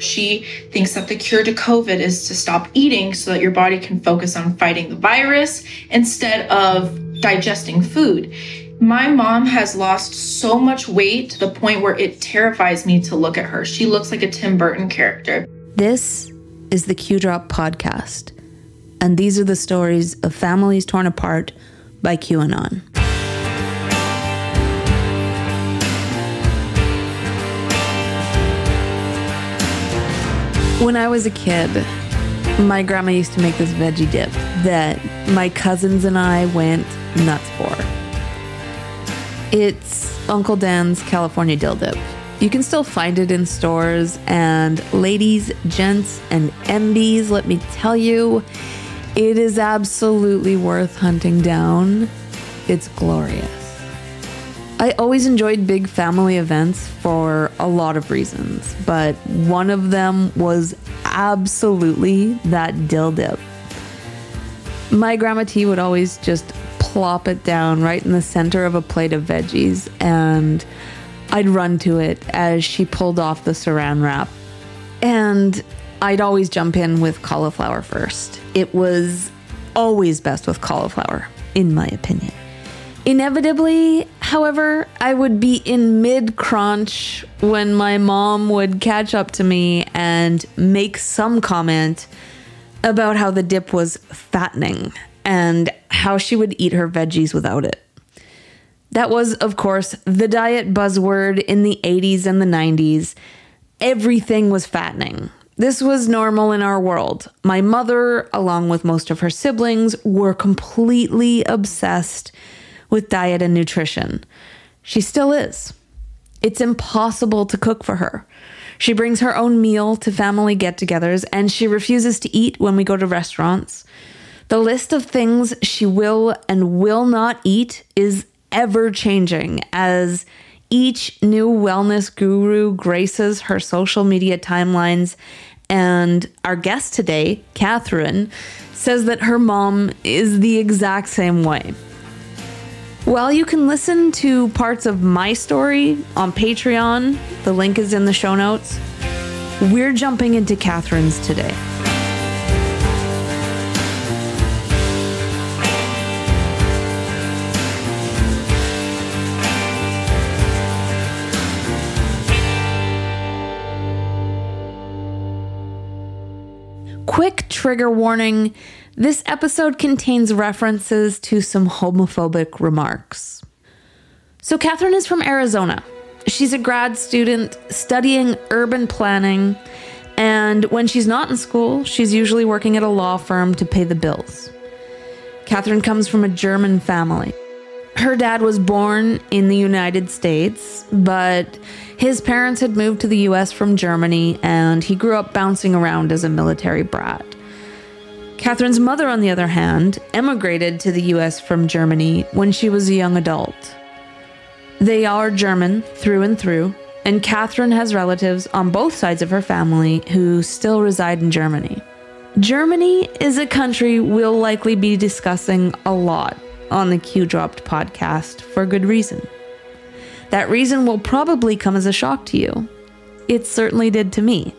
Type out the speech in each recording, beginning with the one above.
She thinks that the cure to COVID is to stop eating so that your body can focus on fighting the virus instead of digesting food. My mom has lost so much weight to the point where it terrifies me to look at her. She looks like a Tim Burton character. This is the Q Dropped podcast, and these are the stories of families torn apart by QAnon. When I was a kid, my grandma used to make this veggie dip that my cousins and I went nuts for. It's Uncle Dan's California Dill Dip. You can still find it in stores, and ladies, gents, and MBs, let me tell you, it is absolutely worth hunting down. It's glorious. I always enjoyed big family events for a lot of reasons, but one of them was absolutely that dill dip. My grandma T would always just plop it down right in the center of a plate of veggies, and I'd run to it as she pulled off the saran wrap. And I'd always jump in with cauliflower first. It was always best with cauliflower, in my opinion. Inevitably, however, I would be in mid crunch when my mom would catch up to me and make some comment about how the dip was fattening and how she would eat her veggies without it. That was, of course, the diet buzzword in the 80s and the 90s. Everything was fattening. This was normal in our world. My mother, along with most of her siblings, were completely obsessed with diet and nutrition. She still is. It's impossible to cook for her. She brings her own meal to family get togethers and she refuses to eat when we go to restaurants. The list of things she will and will not eat is ever changing as each new wellness guru graces her social media timelines. And our guest today, Katherine, says that her mom is the exact same way. Well, you can listen to parts of my story on Patreon. The link is in the show notes. We're jumping into Katherine's today. Quick trigger warning this episode contains references to some homophobic remarks. So, Katherine is from Arizona. She's a grad student studying urban planning, and when she's not in school, she's usually working at a law firm to pay the bills. Katherine comes from a German family. Her dad was born in the United States, but his parents had moved to the US from Germany, and he grew up bouncing around as a military brat. Katherine's mother, on the other hand, emigrated to the US from Germany when she was a young adult. They are German through and through, and Katherine has relatives on both sides of her family who still reside in Germany. Germany is a country we'll likely be discussing a lot on the Q Dropped podcast for good reason. That reason will probably come as a shock to you. It certainly did to me.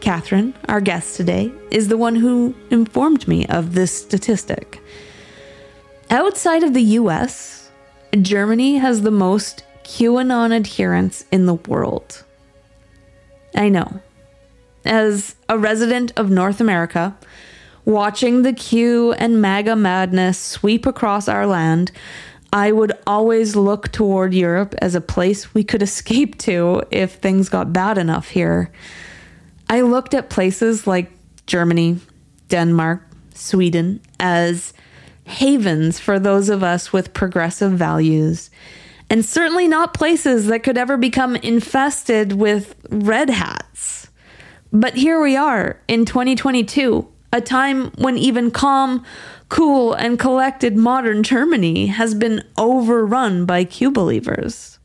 Katherine, our guest today, is the one who informed me of this statistic. Outside of the US, Germany has the most QAnon adherents in the world. I know. As a resident of North America, watching the Q and MAGA madness sweep across our land, I would always look toward Europe as a place we could escape to if things got bad enough here. I looked at places like Germany, Denmark, Sweden as havens for those of us with progressive values, and certainly not places that could ever become infested with red hats. But here we are in 2022, a time when even calm, cool, and collected modern Germany has been overrun by Q believers.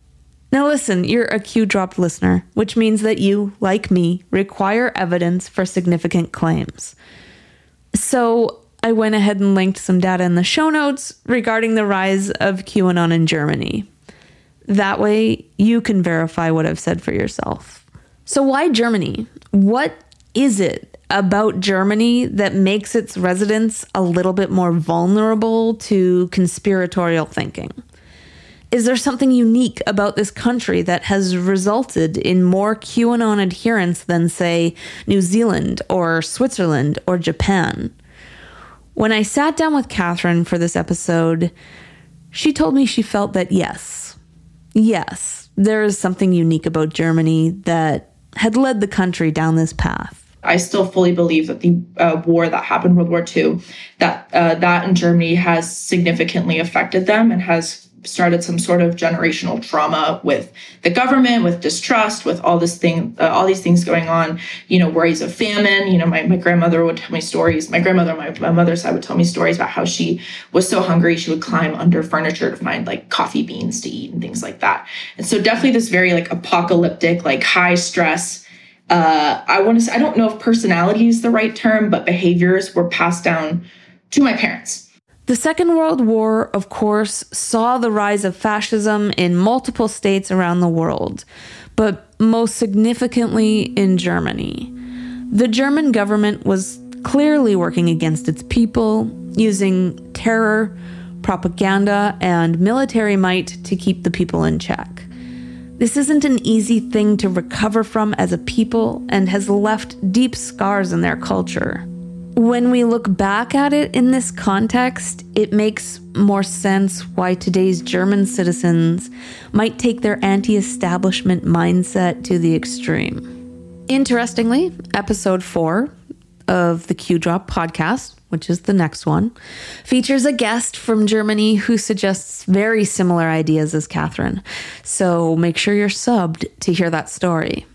Now, listen, you're a Q dropped listener, which means that you, like me, require evidence for significant claims. So, I went ahead and linked some data in the show notes regarding the rise of QAnon in Germany. That way, you can verify what I've said for yourself. So, why Germany? What is it about Germany that makes its residents a little bit more vulnerable to conspiratorial thinking? Is there something unique about this country that has resulted in more QAnon adherents than, say, New Zealand or Switzerland or Japan? When I sat down with Katherine for this episode, she told me she felt that yes, yes, there is something unique about Germany that had led the country down this path. I still fully believe that the uh, war that happened, World War II, that uh, that in Germany has significantly affected them and has started some sort of generational trauma with the government, with distrust, with all this thing, uh, all these things going on. You know, worries of famine. You know, my, my grandmother would tell me stories. My grandmother, my, my mother's side would tell me stories about how she was so hungry she would climb under furniture to find like coffee beans to eat and things like that. And so definitely this very like apocalyptic, like high stress uh, I want to say, I don't know if personality is the right term, but behaviors were passed down to my parents. The Second World War, of course, saw the rise of fascism in multiple states around the world, but most significantly in Germany. The German government was clearly working against its people, using terror, propaganda, and military might to keep the people in check. This isn't an easy thing to recover from as a people and has left deep scars in their culture. When we look back at it in this context, it makes more sense why today's German citizens might take their anti establishment mindset to the extreme. Interestingly, episode 4 of the Q Dropped podcast which is the next one, features a guest from Germany who suggests very similar ideas as Katherine. So make sure you're subbed to hear that story.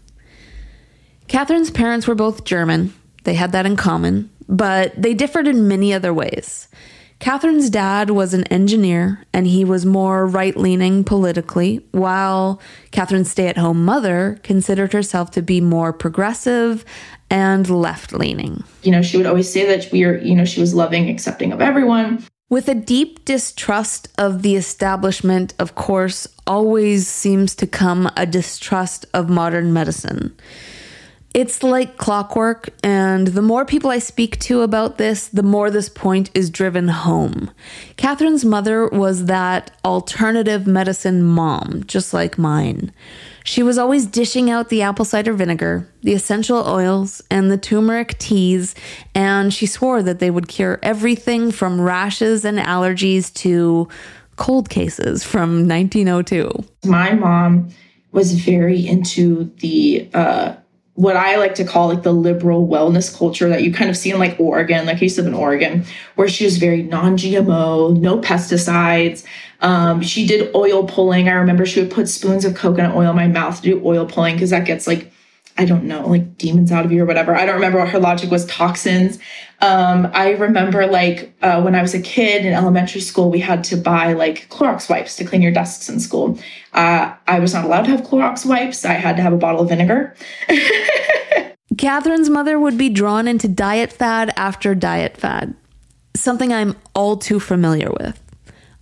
Katherine's parents were both German, they had that in common, but they differed in many other ways. Katherine's dad was an engineer and he was more right leaning politically, while Katherine's stay at home mother considered herself to be more progressive and left leaning. You know, she would always say that we are, you know, she was loving, accepting of everyone. With a deep distrust of the establishment, of course, always seems to come a distrust of modern medicine. It's like clockwork, and the more people I speak to about this, the more this point is driven home. Katherine's mother was that alternative medicine mom, just like mine. She was always dishing out the apple cider vinegar, the essential oils, and the turmeric teas, and she swore that they would cure everything from rashes and allergies to cold cases from 1902. My mom was very into the uh, what I like to call like the liberal wellness culture that you kind of see in like Oregon, like used to live in Oregon, where she was very non-GMO, no pesticides. Um, she did oil pulling. I remember she would put spoons of coconut oil in my mouth to do oil pulling because that gets like I don't know, like demons out of you or whatever. I don't remember what her logic was toxins. Um, I remember like uh, when I was a kid in elementary school, we had to buy like Clorox wipes to clean your desks in school. Uh, I was not allowed to have Clorox wipes. I had to have a bottle of vinegar. Katherine's mother would be drawn into diet fad after diet fad, something I'm all too familiar with.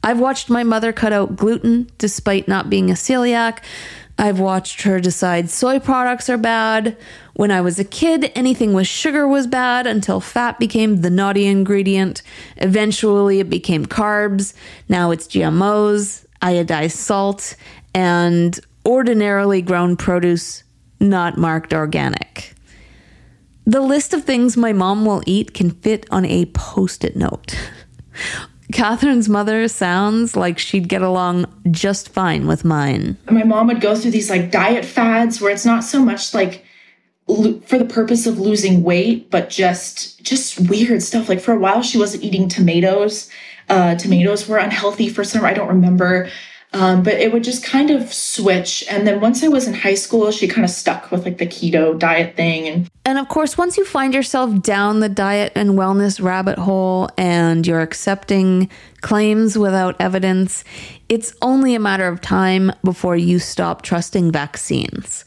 I've watched my mother cut out gluten despite not being a celiac. I've watched her decide soy products are bad. When I was a kid, anything with sugar was bad until fat became the naughty ingredient. Eventually, it became carbs. Now it's GMOs, iodized salt, and ordinarily grown produce not marked organic. The list of things my mom will eat can fit on a post it note. Katherine's mother sounds like she'd get along just fine with mine. My mom would go through these like diet fads where it's not so much like lo- for the purpose of losing weight, but just just weird stuff. Like for a while, she wasn't eating tomatoes. Uh, tomatoes were unhealthy for some. I don't remember. Um, but it would just kind of switch. And then once I was in high school, she kind of stuck with like the keto diet thing. And, and of course, once you find yourself down the diet and wellness rabbit hole and you're accepting claims without evidence, it's only a matter of time before you stop trusting vaccines.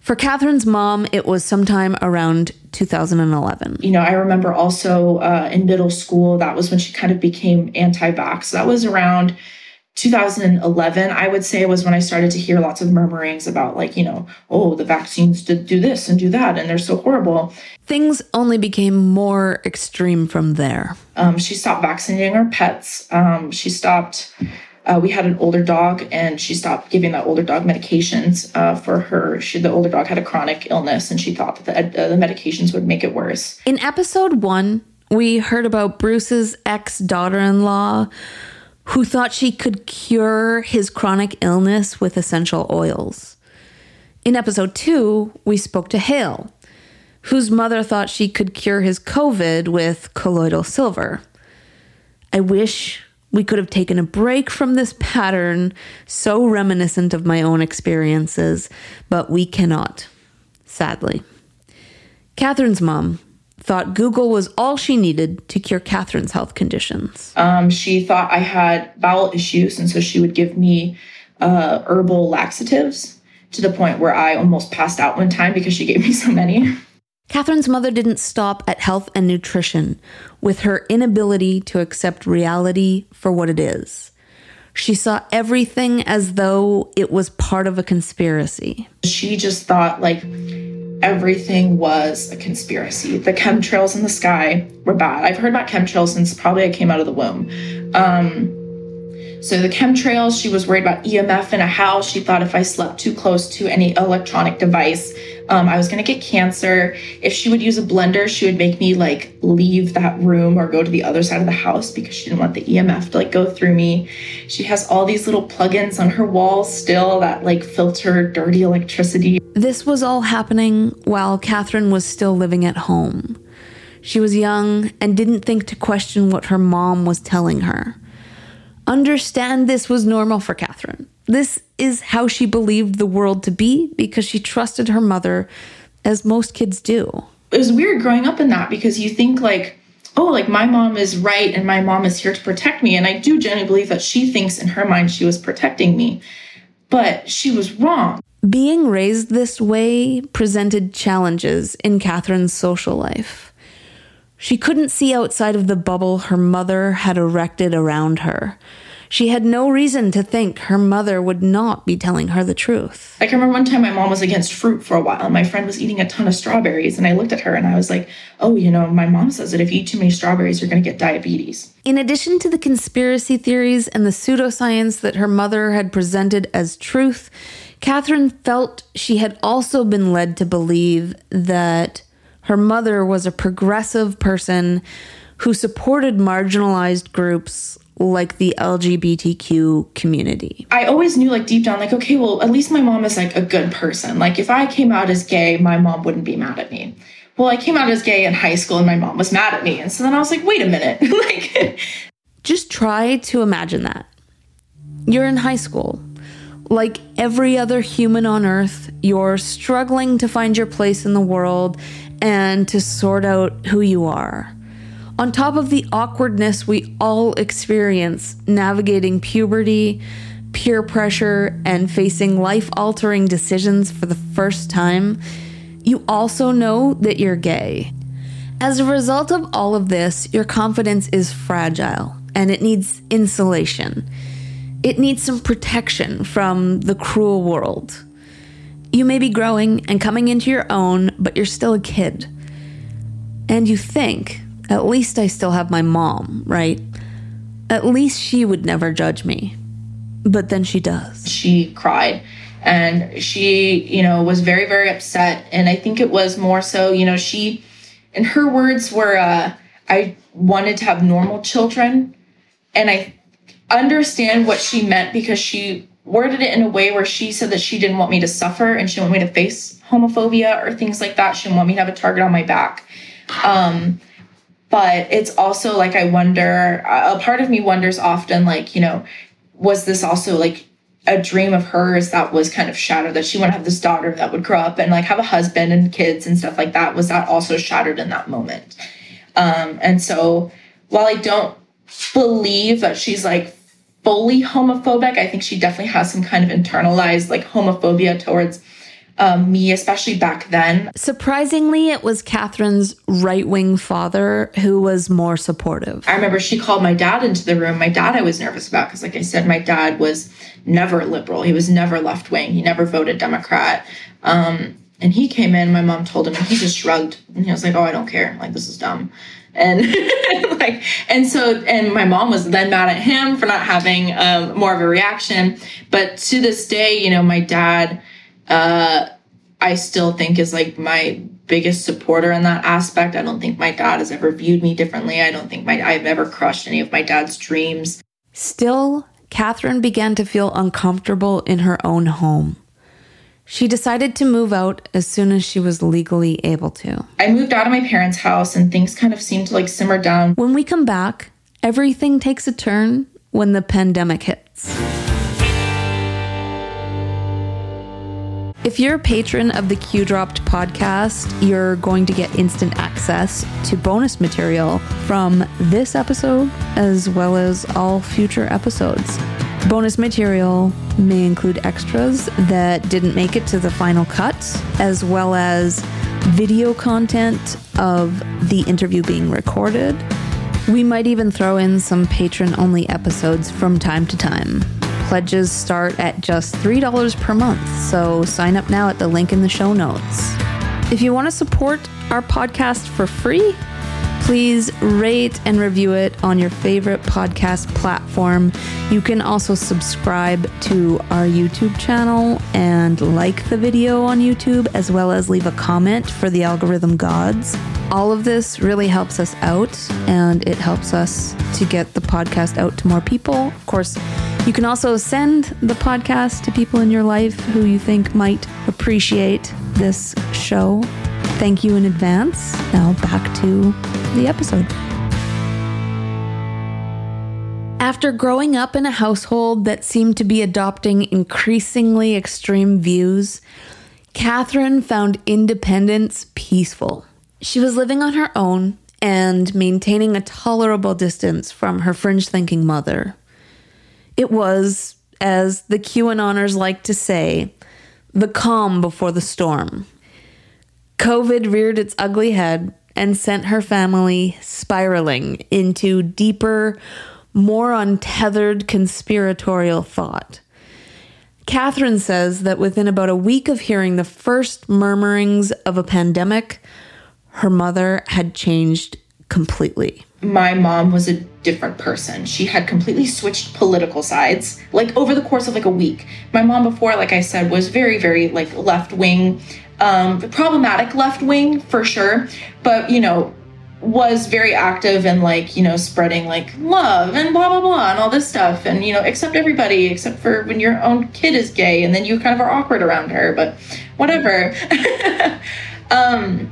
For Katherine's mom, it was sometime around 2011. You know, I remember also uh, in middle school, that was when she kind of became anti vax. That was around 2011, I would say, was when I started to hear lots of murmurings about, like, you know, oh, the vaccines did do this and do that, and they're so horrible. Things only became more extreme from there. Um, she stopped vaccinating her pets. Um, she stopped. Uh, we had an older dog, and she stopped giving that older dog medications uh, for her. She, the older dog had a chronic illness, and she thought that the, uh, the medications would make it worse. In episode one, we heard about Bruce's ex daughter in law who thought she could cure his chronic illness with essential oils. In episode two, we spoke to Hale, whose mother thought she could cure his COVID with colloidal silver. I wish we could have taken a break from this pattern so reminiscent of my own experiences, but we cannot, sadly. Katherine's mom thought Google was all she needed to cure Katherine's health conditions. Um, she thought I had bowel issues, and so she would give me uh, herbal laxatives to the point where I almost passed out one time because she gave me so many. Katherine's mother didn't stop at health and nutrition with her inability to accept reality for what it is. She saw everything as though it was part of a conspiracy. She just thought, like, everything was a conspiracy. The chemtrails in the sky were bad. I've heard about chemtrails since probably I came out of the womb. Um, so the chemtrails, she was worried about EMF in a house. She thought if I slept too close to any electronic device, um, I was going to get cancer. If she would use a blender, she would make me like leave that room or go to the other side of the house because she didn't want the EMF to like go through me. She has all these little plugins on her walls still that like filter dirty electricity. This was all happening while Katherine was still living at home. She was young and didn't think to question what her mom was telling her understand this was normal for Katherine. This is how she believed the world to be because she trusted her mother, as most kids do. It was weird growing up in that because you think, like, oh, like my mom is right and my mom is here to protect me. And I do genuinely believe that she thinks in her mind she was protecting me, but she was wrong. Being raised this way presented challenges in Katherine's social life. She couldn't see outside of the bubble her mother had erected around her. She had no reason to think her mother would not be telling her the truth. I can remember one time my mom was against fruit for a while. My friend was eating a ton of strawberries, and I looked at her and I was like, oh, you know, my mom says that if you eat too many strawberries, you're going to get diabetes. In addition to the conspiracy theories and the pseudoscience that her mother had presented as truth, Katherine felt she had also been led to believe that her mother was a progressive person who supported marginalized groups like the LGBTQ community. I always knew, like, deep down, like, okay, well, at least my mom is like a good person. Like, if I came out as gay, my mom wouldn't be mad at me. Well, I came out as gay in high school and my mom was mad at me. And so then I was like, wait a minute. like, just try to imagine that. You're in high school. Like every other human on earth, you're struggling to find your place in the world and to sort out who you are. On top of the awkwardness we all experience navigating puberty, peer pressure, and facing life altering decisions for the first time, you also know that you're gay. As a result of all of this, your confidence is fragile and it needs insulation. It needs some protection from the cruel world. You may be growing and coming into your own, but you're still a kid. And you think, at least I still have my mom, right? At least she would never judge me. But then she does. She cried and she, you know, was very, very upset. And I think it was more so, you know, she, and her words were, uh, I wanted to have normal children. And I understand what she meant because she worded it in a way where she said that she didn't want me to suffer and she didn't want me to face homophobia or things like that. She didn't want me to have a target on my back. Um, but it's also like I wonder, a part of me wonders often, like, you know, was this also like a dream of hers that was kind of shattered that she want to have this daughter that would grow up and like have a husband and kids and stuff like that was that also shattered in that moment um and so while i don't believe that she's like fully homophobic. I think she definitely has some kind of internalized like homophobia towards um, me, especially back then. Surprisingly, it was Katherine's right wing father who was more supportive. I remember she called my dad into the room. My dad, I was nervous about because, like I said, my dad was never liberal. He was never left wing. He never voted Democrat. Um, and he came in, my mom told him, and he just shrugged. And he was like, Oh, I don't care. Like, this is dumb. And like, and so, and my mom was then mad at him for not having um, more of a reaction. But to this day, you know, my dad, uh, I still think is like my biggest supporter in that aspect. I don't think my dad has ever viewed me differently. I don't think my I've ever crushed any of my dad's dreams. Still, Katherine began to feel uncomfortable in her own home. She decided to move out as soon as she was legally able to. I moved out of my parents' house and things kind of seemed to like simmer down. When we come back, everything takes a turn when the pandemic hits. If you're a patron of the Q Dropped podcast, you're going to get instant access to bonus material from this episode as well as all future episodes. Bonus material may include extras that didn't make it to the final cut, as well as video content of the interview being recorded. We might even throw in some patron only episodes from time to time. Pledges start at just $3 per month, so sign up now at the link in the show notes. If you want to support our podcast for free, please rate and review it on your favorite podcast platform. You can also subscribe to our YouTube channel and like the video on YouTube, as well as leave a comment for the algorithm gods. All of this really helps us out and it helps us to get the podcast out to more people. Of course, you can also send the podcast to people in your life who you think might appreciate this show. Thank you in advance. Now back to the episode. After growing up in a household that seemed to be adopting increasingly extreme views, Katherine found independence peaceful. She was living on her own and maintaining a tolerable distance from her fringe thinking mother. It was, as the QAnoners like to say, the calm before the storm. COVID reared its ugly head and sent her family spiraling into deeper, more untethered conspiratorial thought. Katherine says that within about a week of hearing the first murmurings of a pandemic, her mother had changed completely. My mom was a different person. She had completely switched political sides like over the course of like a week. My mom before like I said was very very like left wing um problematic left wing for sure, but you know was very active and like you know spreading like love and blah blah blah and all this stuff and you know accept everybody except for when your own kid is gay and then you kind of are awkward around her but whatever um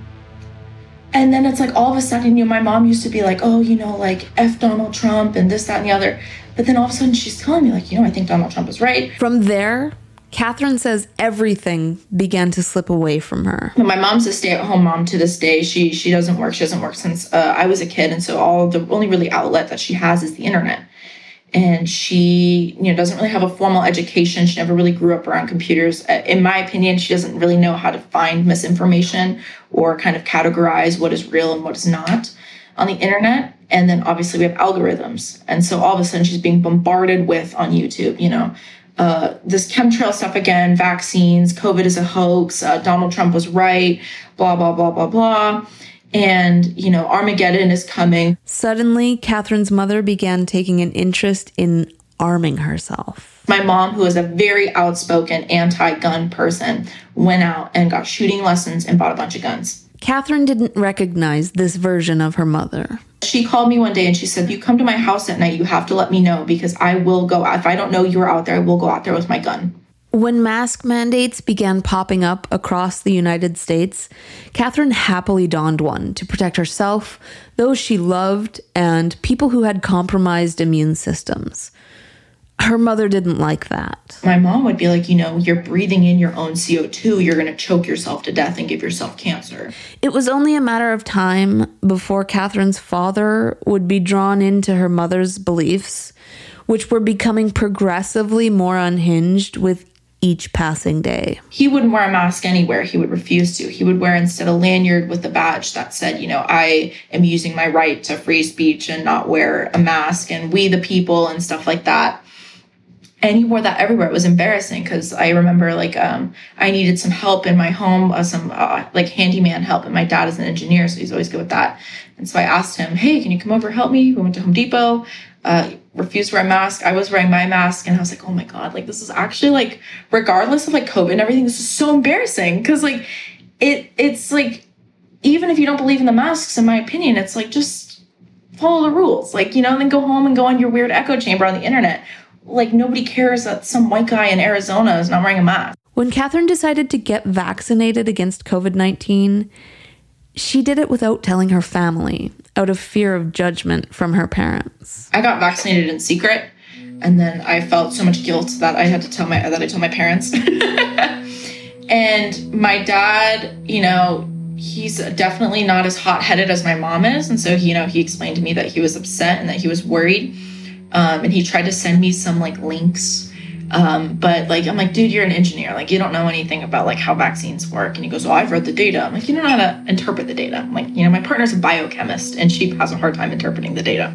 and then it's like all of a sudden you know my mom used to be like oh you know like f donald trump and this that and the other but then all of a sudden she's telling me like you know i think donald trump is right From there, Katherine says everything began to slip away from her. My mom's a stay-at-home mom to this day. She she doesn't work. She doesn't work since uh, I was a kid, and so all the only really outlet that she has is the internet. And she, you know, doesn't really have a formal education. She never really grew up around computers. Uh, In my opinion, she doesn't really know how to find misinformation or kind of categorize what is real and what is not on the internet. And then obviously we have algorithms, and so all of a sudden she's being bombarded with on YouTube. You know, uh, this chemtrail stuff again, vaccines, COVID is a hoax, uh, Donald Trump was right, blah, blah, blah, blah, blah. And, you know, Armageddon is coming. Suddenly, Katherine's mother began taking an interest in arming herself. My mom, who is a very outspoken anti gun person, went out and got shooting lessons and bought a bunch of guns. Katherine didn't recognize this version of her mother. She called me one day and she said, You come to my house at night, you have to let me know because I will go. If I don't know you're out there, I will go out there with my gun. When mask mandates began popping up across the United States, Katherine happily donned one to protect herself, those she loved, and people who had compromised immune systems. Her mother didn't like that. My mom would be like, You know, you're breathing in your own CO2, you're going to choke yourself to death and give yourself cancer. It was only a matter of time before Katherine's father would be drawn into her mother's beliefs, which were becoming progressively more unhinged with each passing day. He wouldn't wear a mask anywhere. He would refuse to. He would wear instead a lanyard with a badge that said, you know, I am using my right to free speech and not wear a mask and we the people and stuff like that. And he wore that everywhere. It was embarrassing because I remember like um, I needed some help in my home, uh, some uh, like handyman help, and my dad is an engineer, so he's always good with that. And so I asked him, "Hey, can you come over help me?" We went to Home Depot. Uh, refused to wear a mask. I was wearing my mask and I was like, oh my God, like this is actually like, regardless of like COVID and everything, this is so embarrassing. Cause like it it's like, even if you don't believe in the masks, in my opinion, it's like just follow the rules. Like, you know, and then go home and go on your weird echo chamber on the internet. Like nobody cares that some white guy in Arizona is not wearing a mask. When Katherine decided to get vaccinated against COVID 19, she did it without telling her family out of fear of judgment from her parents. I got vaccinated in secret and then I felt so much guilt that I had to tell my that I told my parents. and my dad, you know, he's definitely not as hot-headed as my mom is and so he, you know, he explained to me that he was upset and that he was worried. Um, and he tried to send me some like links um, but like, I'm like, dude, you're an engineer. Like, you don't know anything about like how vaccines work. And he goes, well, I've read the data. I'm like, you don't know how to interpret the data. I'm like, you know, my partner's a biochemist and she has a hard time interpreting the data.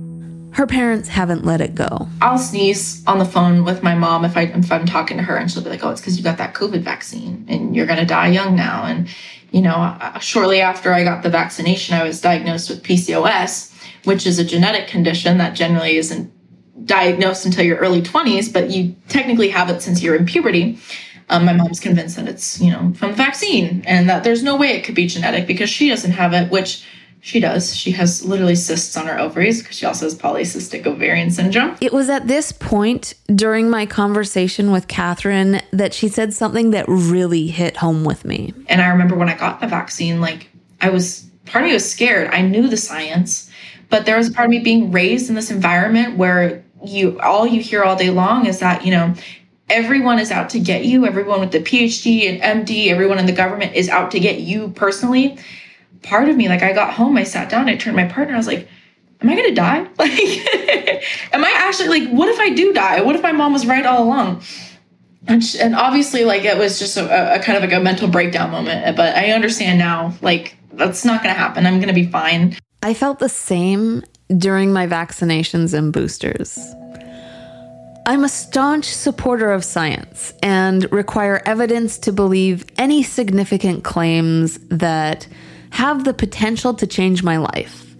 Her parents haven't let it go. I'll sneeze on the phone with my mom if I if I'm talking to her, and she'll be like, "Oh, it's because you got that COVID vaccine, and you're gonna die young now." And you know, uh, shortly after I got the vaccination, I was diagnosed with PCOS, which is a genetic condition that generally isn't diagnosed until your early 20s, but you technically have it since you're in puberty. Um, my mom's convinced that it's, you know, from the vaccine and that there's no way it could be genetic because she doesn't have it, which she does. She has literally cysts on her ovaries because she also has polycystic ovarian syndrome. It was at this point during my conversation with Katherine that she said something that really hit home with me. And I remember when I got the vaccine, like, I was, part of me was scared. I knew the science, but there was part of me being raised in this environment where you all you hear all day long is that you know everyone is out to get you. Everyone with the phd and md everyone in the government is out to get you personally. Part of me like i got home i sat down i turned my partner i was like am i gonna die? Like am i actually like what if i do die? What if my mom was right all along? And, she, and obviously like it was just a, a kind of like a mental breakdown moment but i understand now like that's not gonna happen. I'm gonna be fine i felt the same during my vaccinations and boosters. I'm a staunch supporter of science and require evidence to believe any significant claims that have the potential to change my life.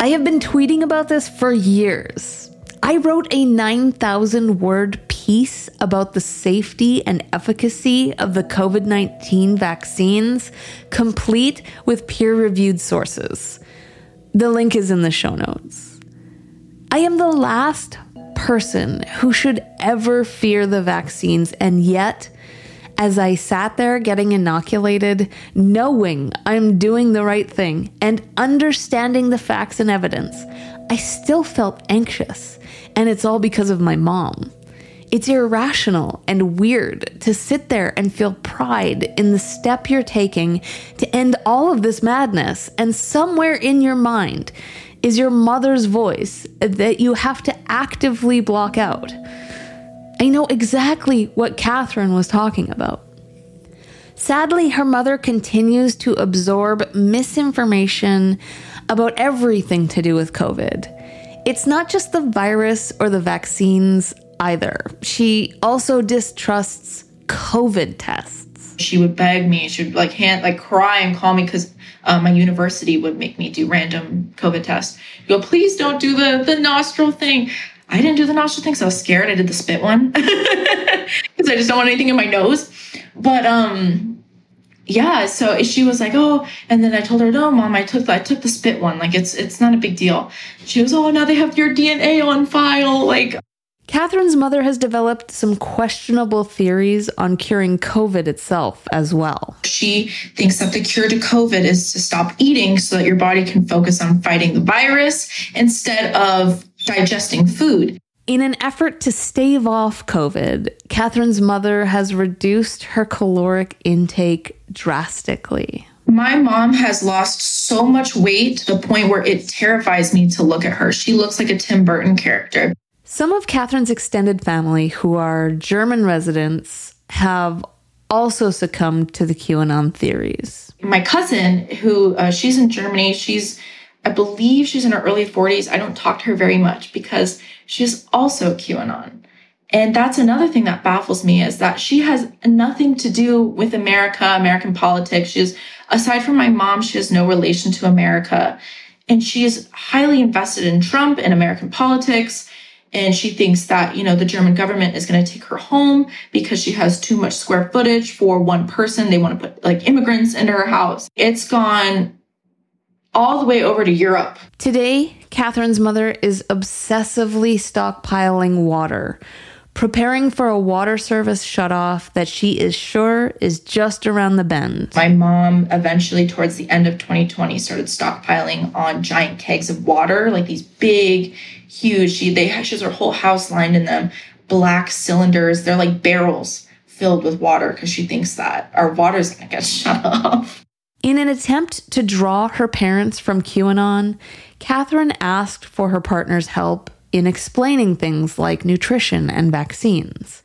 I have been tweeting about this for years. I wrote a 9,000 word piece about the safety and efficacy of the COVID 19 vaccines, complete with peer reviewed sources. The link is in the show notes. I am the last person who should ever fear the vaccines, and yet, as I sat there getting inoculated, knowing I'm doing the right thing and understanding the facts and evidence, I still felt anxious. And it's all because of my mom. It's irrational and weird to sit there and feel pride in the step you're taking to end all of this madness. And somewhere in your mind is your mother's voice that you have to actively block out. I know exactly what Katherine was talking about. Sadly, her mother continues to absorb misinformation about everything to do with COVID. It's not just the virus or the vaccines either. She also distrusts COVID tests. She would beg me. She would like hand, like cry and call me because uh, my university would make me do random COVID tests. Go, please don't do the the nostril thing. I didn't do the nostril thing, so I was scared. I did the spit one because I just don't want anything in my nose. But um, yeah. So she was like, oh, and then I told her, no, mom, I took I took the spit one. Like it's it's not a big deal. She goes, oh, now they have your DNA on file. Like Katherine's mother has developed some questionable theories on curing COVID itself as well. She thinks that the cure to COVID is to stop eating so that your body can focus on fighting the virus instead of digesting food. In an effort to stave off COVID, Katherine's mother has reduced her caloric intake drastically. My mom has lost so much weight to the point where it terrifies me to look at her. She looks like a Tim Burton character. Some of Katherine's extended family, who are German residents, have also succumbed to the QAnon theories. My cousin, who uh, she's in Germany, she's, I believe she's in her early 40s. I don't talk to her very much because she's also QAnon. And that's another thing that baffles me is that she has nothing to do with America, American politics. She's, aside from my mom, she has no relation to America. And she is highly invested in Trump and American politics. And she thinks that, you know, the German government is going to take her home because she has too much square footage for one person. They want to put like immigrants into her house. It's gone all the way over to Europe. Today, Katherine's mother is obsessively stockpiling water preparing for a water service shutoff that she is sure is just around the bend. My mom eventually, towards the end of 2020, started stockpiling on giant kegs of water, like these big, huge. She they she has her whole house lined in them, black cylinders. They're like barrels filled with water because she thinks that our water is gonna get shut off. In an attempt to draw her parents from QAnon, Katherine asked for her partner's help in explaining things like nutrition and vaccines.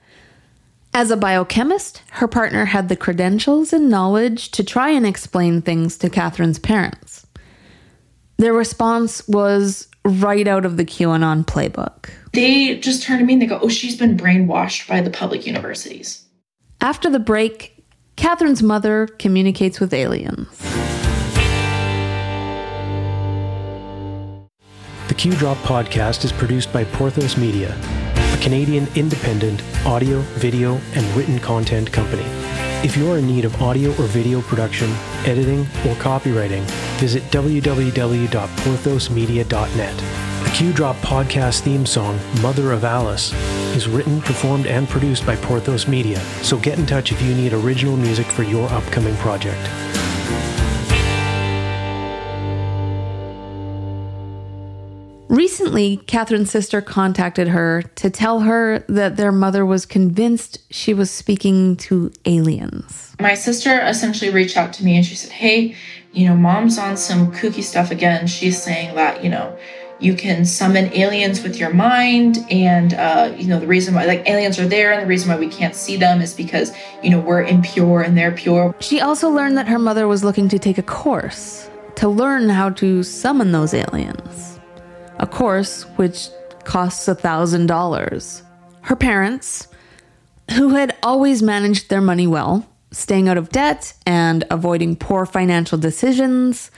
As a biochemist, her partner had the credentials and knowledge to try and explain things to Katherine's parents. Their response was right out of the QAnon playbook. They just turn to me and they go, Oh, she's been brainwashed by the public universities. After the break, Katherine's mother communicates with aliens. The Q Dropped podcast is produced by Porthos Media, a Canadian independent audio, video, and written content company. If you are in need of audio or video production, editing, or copywriting, visit www.porthosmedia.net. The Q Dropped podcast theme song, Mother of Alice, is written, performed, and produced by Porthos Media, so get in touch if you need original music for your upcoming project. Recently, Katherine's sister contacted her to tell her that their mother was convinced she was speaking to aliens. My sister essentially reached out to me and she said, Hey, you know, mom's on some kooky stuff again. She's saying that, you know, you can summon aliens with your mind and uh, you know the reason why like aliens are there and the reason why we can't see them is because you know we're impure and they're pure she also learned that her mother was looking to take a course to learn how to summon those aliens a course which costs $1,000. Her parents, who had always managed their money well, staying out of debt and avoiding poor financial decisions,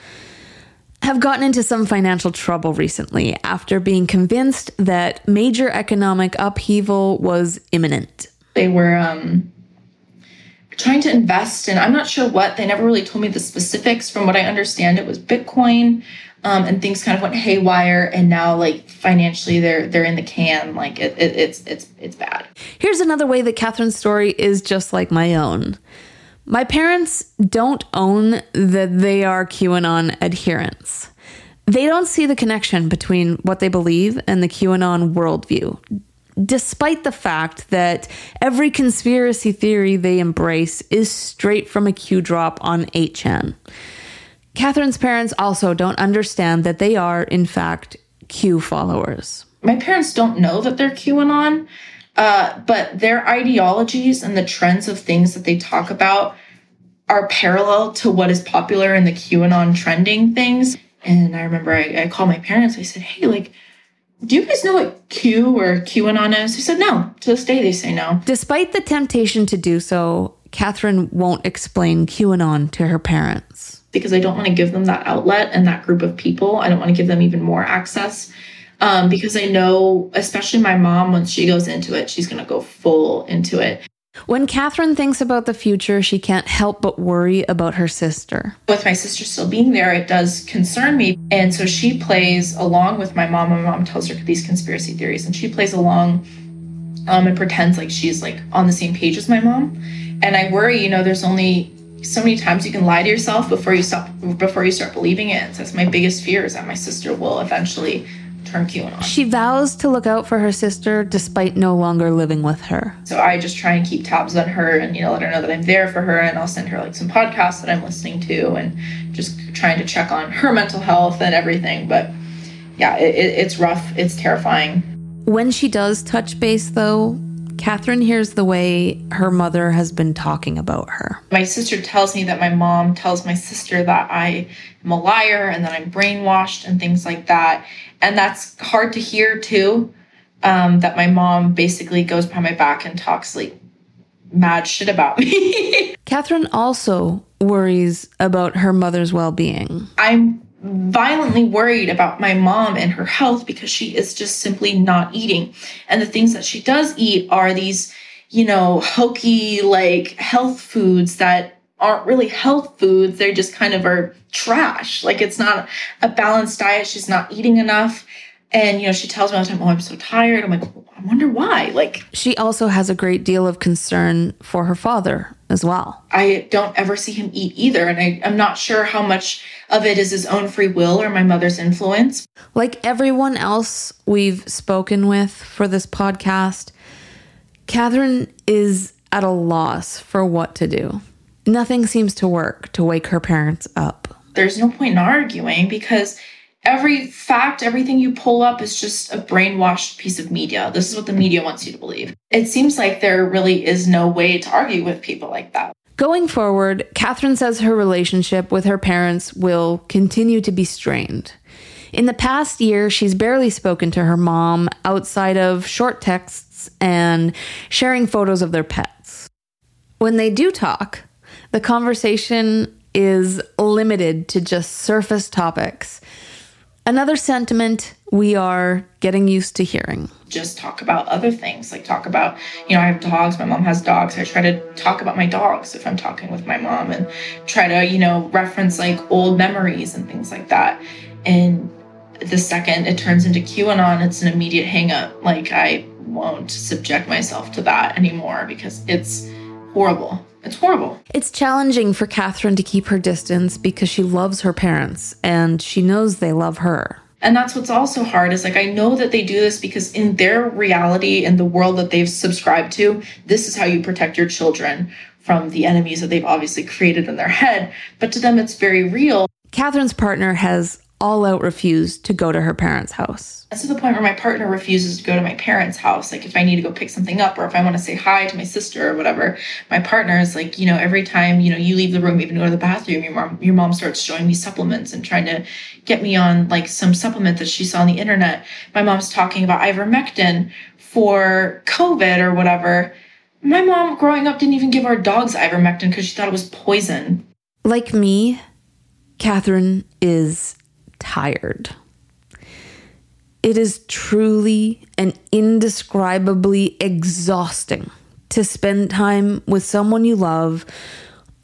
have gotten into some financial trouble recently after being convinced that major economic upheaval was imminent. They were um, trying to invest in, I'm not sure what, they never really told me the specifics. From what I understand, it was Bitcoin um, and things kind of went haywire and now like financially they're they're in the can. Like it, it, it's it's it's bad. Here's another way that katherine's story is just like my own. My parents don't own that they are qanon adherents. They don't see the connection between what they believe and the qanon worldview despite the fact that every conspiracy theory they embrace is straight from a q drop on 8chan Katherine's parents also don't understand that they are, in fact, Q followers. My parents don't know that they're QAnon, uh, but their ideologies and the trends of things that they talk about are parallel to what is popular in the QAnon trending things. And I remember I, I called my parents. I said, hey, like, do you guys know what Q or QAnon is? They said no. To this day, they say no. Despite the temptation to do so, Katherine won't explain QAnon to her parents because I don't want to give them that outlet and that group of people. I don't want to give them even more access um, because I know, especially my mom, once she goes into it, she's going to go full into it. When Katherine thinks about the future, she can't help but worry about her sister. With my sister still being there, it does concern me. And so she plays along with my mom. My mom tells her these conspiracy theories, and she plays along um, and pretends like she's like on the same page as my mom. And I worry, you know, there's only so many times you can lie to yourself before you stop before you start believing it. So that's my biggest fear is that my sister will eventually turn QAnon. She vows to look out for her sister despite no longer living with her. So I just try and keep tabs on her and you know let her know that I'm there for her and I'll send her like some podcasts that I'm listening to and just trying to check on her mental health and everything. But yeah, it, it, it's rough. It's terrifying. When she does touch base though, Katherine hears the way her mother has been talking about her. My sister tells me that my mom tells my sister that I am a liar and that I'm brainwashed and things like that. And that's hard to hear too. Um, that my mom basically goes behind my back and talks like mad shit about me. Katherine also worries about her mother's well being. I'm violently worried about my mom and her health because she is just simply not eating. And the things that she does eat are these, you know, hokey, like health foods that aren't really health foods. They're just kind of are trash. Like it's not a balanced diet. She's not eating enough. And, you know, she tells me all the time, Oh, I'm so tired. I'm like, I wonder why. Like, she also has a great deal of concern for her father as well. I don't ever see him eat either. And I, I'm not sure how much of it is his own free will or my mother's influence. Like everyone else we've spoken with for this podcast, Katherine is at a loss for what to do. Nothing seems to work to wake her parents up. There's no point in arguing because every fact, everything you pull up is just a brainwashed piece of media. This is what the media wants you to believe. It seems like there really is no way to argue with people like that. Going forward, Katherine says her relationship with her parents will continue to be strained. In the past year, she's barely spoken to her mom outside of short texts and sharing photos of their pets. When they do talk, the conversation is limited to just surface topics Another sentiment we are getting used to hearing. Just talk about other things, like talk about, you know, I have dogs, my mom has dogs. I try to talk about my dogs if I'm talking with my mom and try to, you know, reference like old memories and things like that. And the second it turns into QAnon, it's an immediate hang up. Like, I won't subject myself to that anymore because it's horrible. It's horrible. It's challenging for Katherine to keep her distance because she loves her parents and she knows they love her. And that's what's also hard is like, I know that they do this because in their reality and the world that they've subscribed to, this is how you protect your children from the enemies that they've obviously created in their head. But to them, it's very real. Katherine's partner has all out refused to go to her parents' house. That's to the point where my partner refuses to go to my parents' house. Like if I need to go pick something up or if I want to say hi to my sister or whatever, my partner is like, you know, every time, you know, you leave the room, even go to the bathroom, your mom your mom starts showing me supplements and trying to get me on like some supplement that she saw on the internet. My mom's talking about ivermectin for COVID or whatever. My mom growing up didn't even give our dogs ivermectin because she thought it was poison. Like me, Katherine is tired. It is truly and indescribably exhausting to spend time with someone you love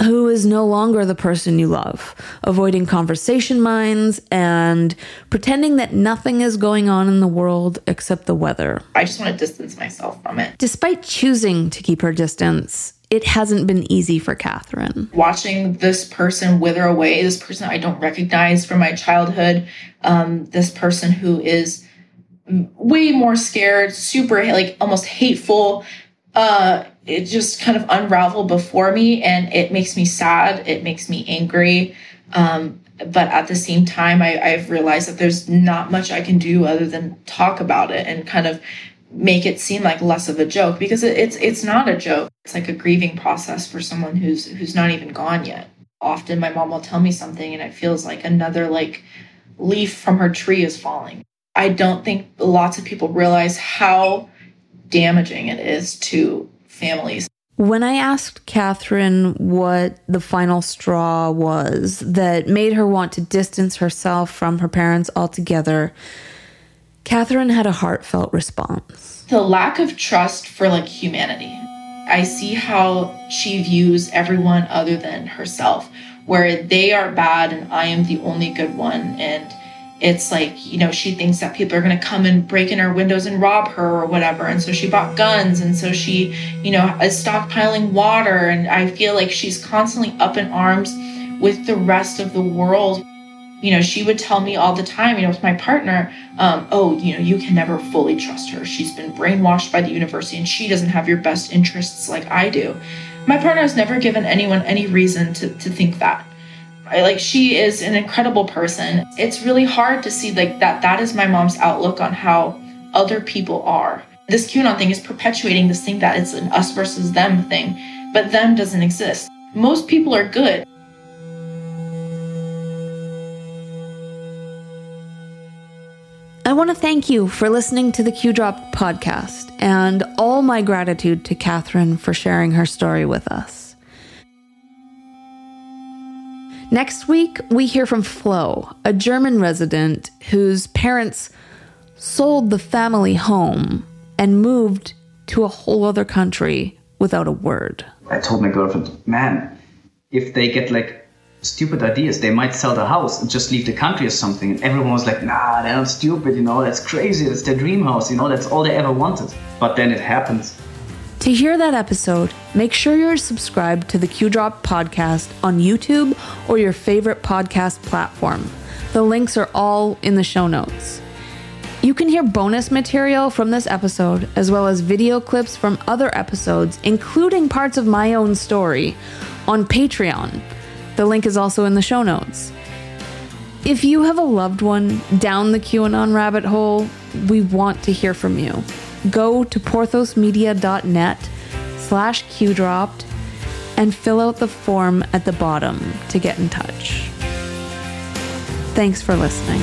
who is no longer the person you love, avoiding conversation minds and pretending that nothing is going on in the world except the weather. I just want to distance myself from it. Despite choosing to keep her distance, it hasn't been easy for Katherine. Watching this person wither away, this person I don't recognize from my childhood, um, this person who is way more scared, super like almost hateful. Uh, it just kind of unraveled before me, and it makes me sad. It makes me angry. Um, but at the same time, I, I've realized that there's not much I can do other than talk about it and kind of make it seem like less of a joke because it, it's it's not a joke. It's like a grieving process for someone who's who's not even gone yet. Often my mom will tell me something and it feels like another like leaf from her tree is falling. I don't think lots of people realize how damaging it is to families. When I asked Katherine what the final straw was that made her want to distance herself from her parents altogether, Katherine had a heartfelt response. The lack of trust for like humanity. I see how she views everyone other than herself, where they are bad and I am the only good one. And it's like, you know, she thinks that people are going to come and break in her windows and rob her or whatever. And so she bought guns. And so she, you know, is stockpiling water. And I feel like she's constantly up in arms with the rest of the world you know, she would tell me all the time, you know, with my partner, um, oh, you know, you can never fully trust her. She's been brainwashed by the university and she doesn't have your best interests like I do. My partner has never given anyone any reason to, to think that. I, like she is an incredible person. It's really hard to see like that that is my mom's outlook on how other people are. This QAnon thing is perpetuating this thing that it's an us versus them thing, but them doesn't exist. Most people are good. I want to thank you for listening to the Q Dropped podcast and all my gratitude to Katherine for sharing her story with us. Next week, we hear from Flo, a German resident whose parents sold the family home and moved to a whole other country without a word. I told my girlfriend, man, if they get like stupid ideas, they might sell the house and just leave the country or something. And everyone was like, nah, they're not stupid, you know, that's crazy, that's their dream house, you know, that's all they ever wanted. But then it happens. To hear that episode, make sure you're subscribed to the Q Dropped podcast on YouTube or your favorite podcast platform. The links are all in the show notes. You can hear bonus material from this episode, as well as video clips from other episodes, including parts of my own story, on Patreon. The link is also in the show notes. If you have a loved one down the QAnon rabbit hole, we want to hear from you. Go to porthosmedia.net slash qdropped and fill out the form at the bottom to get in touch. Thanks for listening.